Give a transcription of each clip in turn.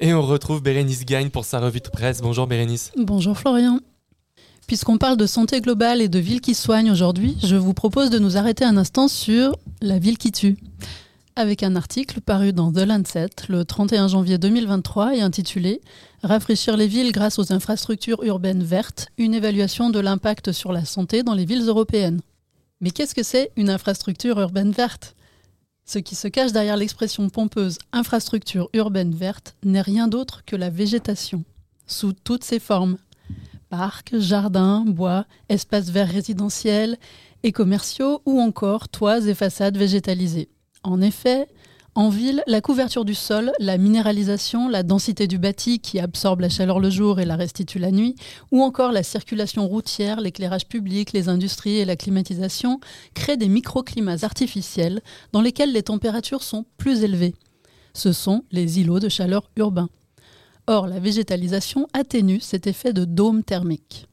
Et on retrouve Bérénice Gagne pour sa revue de presse. Bonjour Bérénice. Bonjour Florian. Puisqu'on parle de santé globale et de villes qui soignent aujourd'hui, je vous propose de nous arrêter un instant sur la ville qui tue. Avec un article paru dans The Lancet le 31 janvier 2023 et intitulé Rafraîchir les villes grâce aux infrastructures urbaines vertes, une évaluation de l'impact sur la santé dans les villes européennes. Mais qu'est-ce que c'est une infrastructure urbaine verte? Ce qui se cache derrière l'expression pompeuse infrastructure urbaine verte n'est rien d'autre que la végétation, sous toutes ses formes. Parcs, jardins, bois, espaces verts résidentiels et commerciaux ou encore toits et façades végétalisées. En effet, en ville, la couverture du sol, la minéralisation, la densité du bâti qui absorbe la chaleur le jour et la restitue la nuit, ou encore la circulation routière, l'éclairage public, les industries et la climatisation créent des microclimats artificiels dans lesquels les températures sont plus élevées. Ce sont les îlots de chaleur urbains. Or, la végétalisation atténue cet effet de dôme thermique.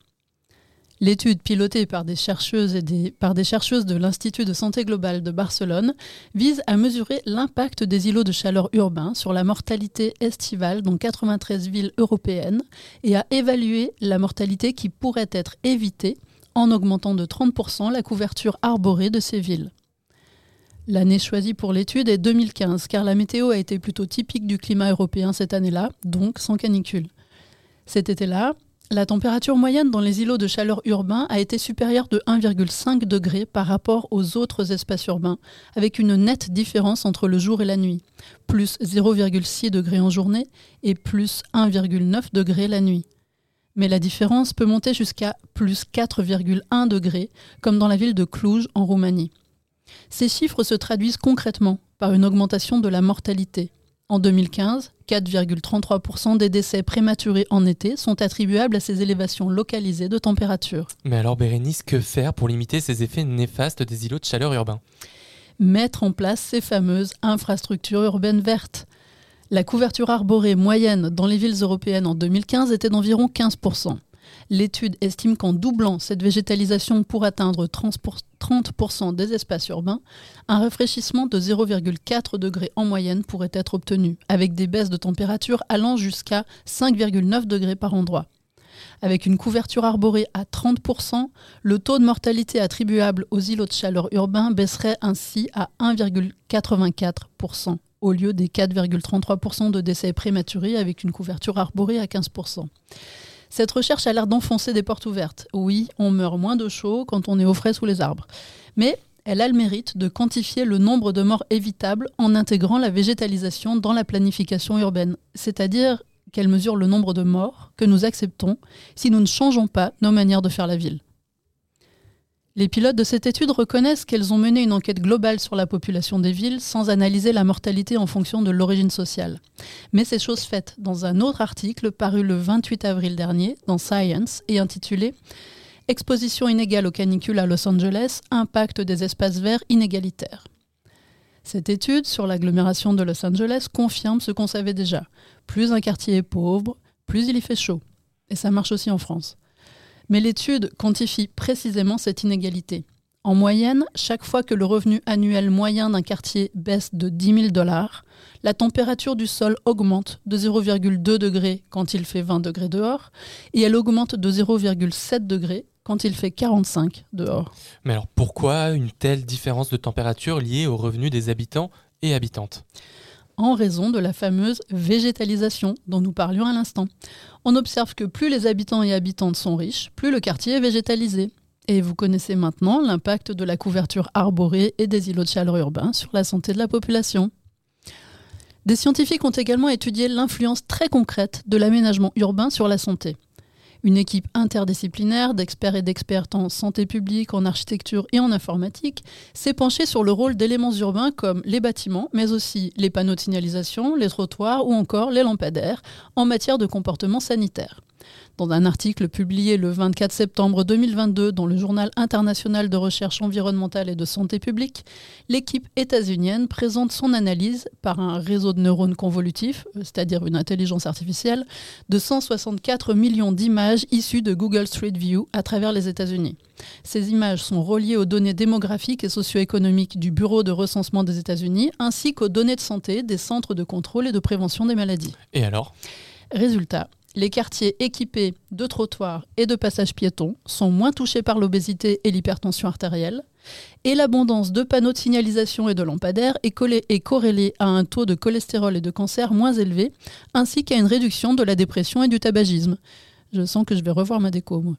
L'étude pilotée par des chercheuses de l'Institut de santé globale de Barcelone vise à mesurer l'impact des îlots de chaleur urbains sur la mortalité estivale dans 93 villes européennes et à évaluer la mortalité qui pourrait être évitée en augmentant de 30% la couverture arborée de ces villes. L'année choisie pour l'étude est 2015 car la météo a été plutôt typique du climat européen cette année-là, donc sans canicule. Cet été-là, la température moyenne dans les îlots de chaleur urbains a été supérieure de 1,5 degré par rapport aux autres espaces urbains, avec une nette différence entre le jour et la nuit, plus 0,6 degré en journée et plus 1,9 degré la nuit. Mais la différence peut monter jusqu'à plus 4,1 degré, comme dans la ville de Cluj en Roumanie. Ces chiffres se traduisent concrètement par une augmentation de la mortalité, en 2015, 4,33% des décès prématurés en été sont attribuables à ces élévations localisées de température. Mais alors Bérénice, que faire pour limiter ces effets néfastes des îlots de chaleur urbains? Mettre en place ces fameuses infrastructures urbaines vertes. La couverture arborée moyenne dans les villes européennes en 2015 était d'environ 15%. L'étude estime qu'en doublant cette végétalisation pour atteindre 30% des espaces urbains, un rafraîchissement de 0,4 degrés en moyenne pourrait être obtenu, avec des baisses de température allant jusqu'à 5,9 degrés par endroit. Avec une couverture arborée à 30%, le taux de mortalité attribuable aux îlots de chaleur urbains baisserait ainsi à 1,84% au lieu des 4,33% de décès prématurés avec une couverture arborée à 15%. Cette recherche a l'air d'enfoncer des portes ouvertes. Oui, on meurt moins de chaud quand on est au frais sous les arbres. Mais elle a le mérite de quantifier le nombre de morts évitables en intégrant la végétalisation dans la planification urbaine, c'est-à-dire qu'elle mesure le nombre de morts que nous acceptons si nous ne changeons pas nos manières de faire la ville. Les pilotes de cette étude reconnaissent qu'elles ont mené une enquête globale sur la population des villes sans analyser la mortalité en fonction de l'origine sociale. Mais c'est chose faite dans un autre article paru le 28 avril dernier dans Science et intitulé Exposition inégale aux canicules à Los Angeles, impact des espaces verts inégalitaires. Cette étude sur l'agglomération de Los Angeles confirme ce qu'on savait déjà. Plus un quartier est pauvre, plus il y fait chaud. Et ça marche aussi en France. Mais l'étude quantifie précisément cette inégalité. En moyenne, chaque fois que le revenu annuel moyen d'un quartier baisse de 10 000 dollars, la température du sol augmente de 0,2 degrés quand il fait 20 degrés dehors, et elle augmente de 0,7 degrés quand il fait 45 dehors. Mais alors pourquoi une telle différence de température liée au revenu des habitants et habitantes? En raison de la fameuse végétalisation dont nous parlions à l'instant. On observe que plus les habitants et habitantes sont riches, plus le quartier est végétalisé. Et vous connaissez maintenant l'impact de la couverture arborée et des îlots de chaleur urbains sur la santé de la population. Des scientifiques ont également étudié l'influence très concrète de l'aménagement urbain sur la santé. Une équipe interdisciplinaire d'experts et d'expertes en santé publique, en architecture et en informatique s'est penchée sur le rôle d'éléments urbains comme les bâtiments, mais aussi les panneaux de signalisation, les trottoirs ou encore les lampadaires en matière de comportement sanitaire. Dans un article publié le 24 septembre 2022 dans le Journal international de recherche environnementale et de santé publique, l'équipe états-unienne présente son analyse par un réseau de neurones convolutifs, euh, c'est-à-dire une intelligence artificielle, de 164 millions d'images issues de Google Street View à travers les États-Unis. Ces images sont reliées aux données démographiques et socio-économiques du Bureau de recensement des États-Unis ainsi qu'aux données de santé des centres de contrôle et de prévention des maladies. Et alors? Résultat, les quartiers équipés de trottoirs et de passages piétons sont moins touchés par l'obésité et l'hypertension artérielle, et l'abondance de panneaux de signalisation et de lampadaires est, est, corrélée à un taux de cholestérol et de cancer moins élevé, ainsi qu'à une réduction de la dépression et du tabagisme. Je sens que je vais revoir ma déco, moi.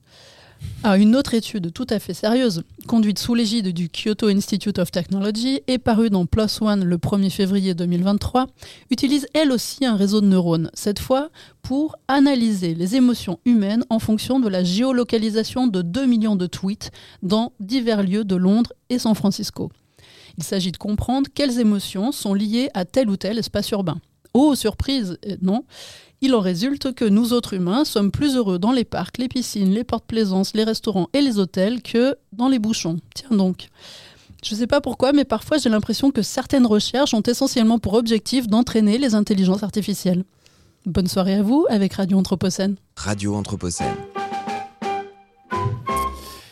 Une autre étude tout à fait sérieuse, conduite sous l'égide du Kyoto Institute of Technology et parue dans PLOS ONE le 1er février 2023, utilise elle aussi un réseau de neurones, cette fois pour analyser les émotions humaines en fonction de la géolocalisation de 2 millions de tweets dans divers lieux de Londres et San Francisco. Il s'agit de comprendre quelles émotions sont liées à tel ou tel espace urbain. Oh, surprise, non il en résulte que nous autres humains sommes plus heureux dans les parcs, les piscines, les portes plaisances, les restaurants et les hôtels que dans les bouchons. Tiens donc. Je ne sais pas pourquoi, mais parfois j'ai l'impression que certaines recherches ont essentiellement pour objectif d'entraîner les intelligences artificielles. Bonne soirée à vous avec Radio Anthropocène. Radio Anthropocène.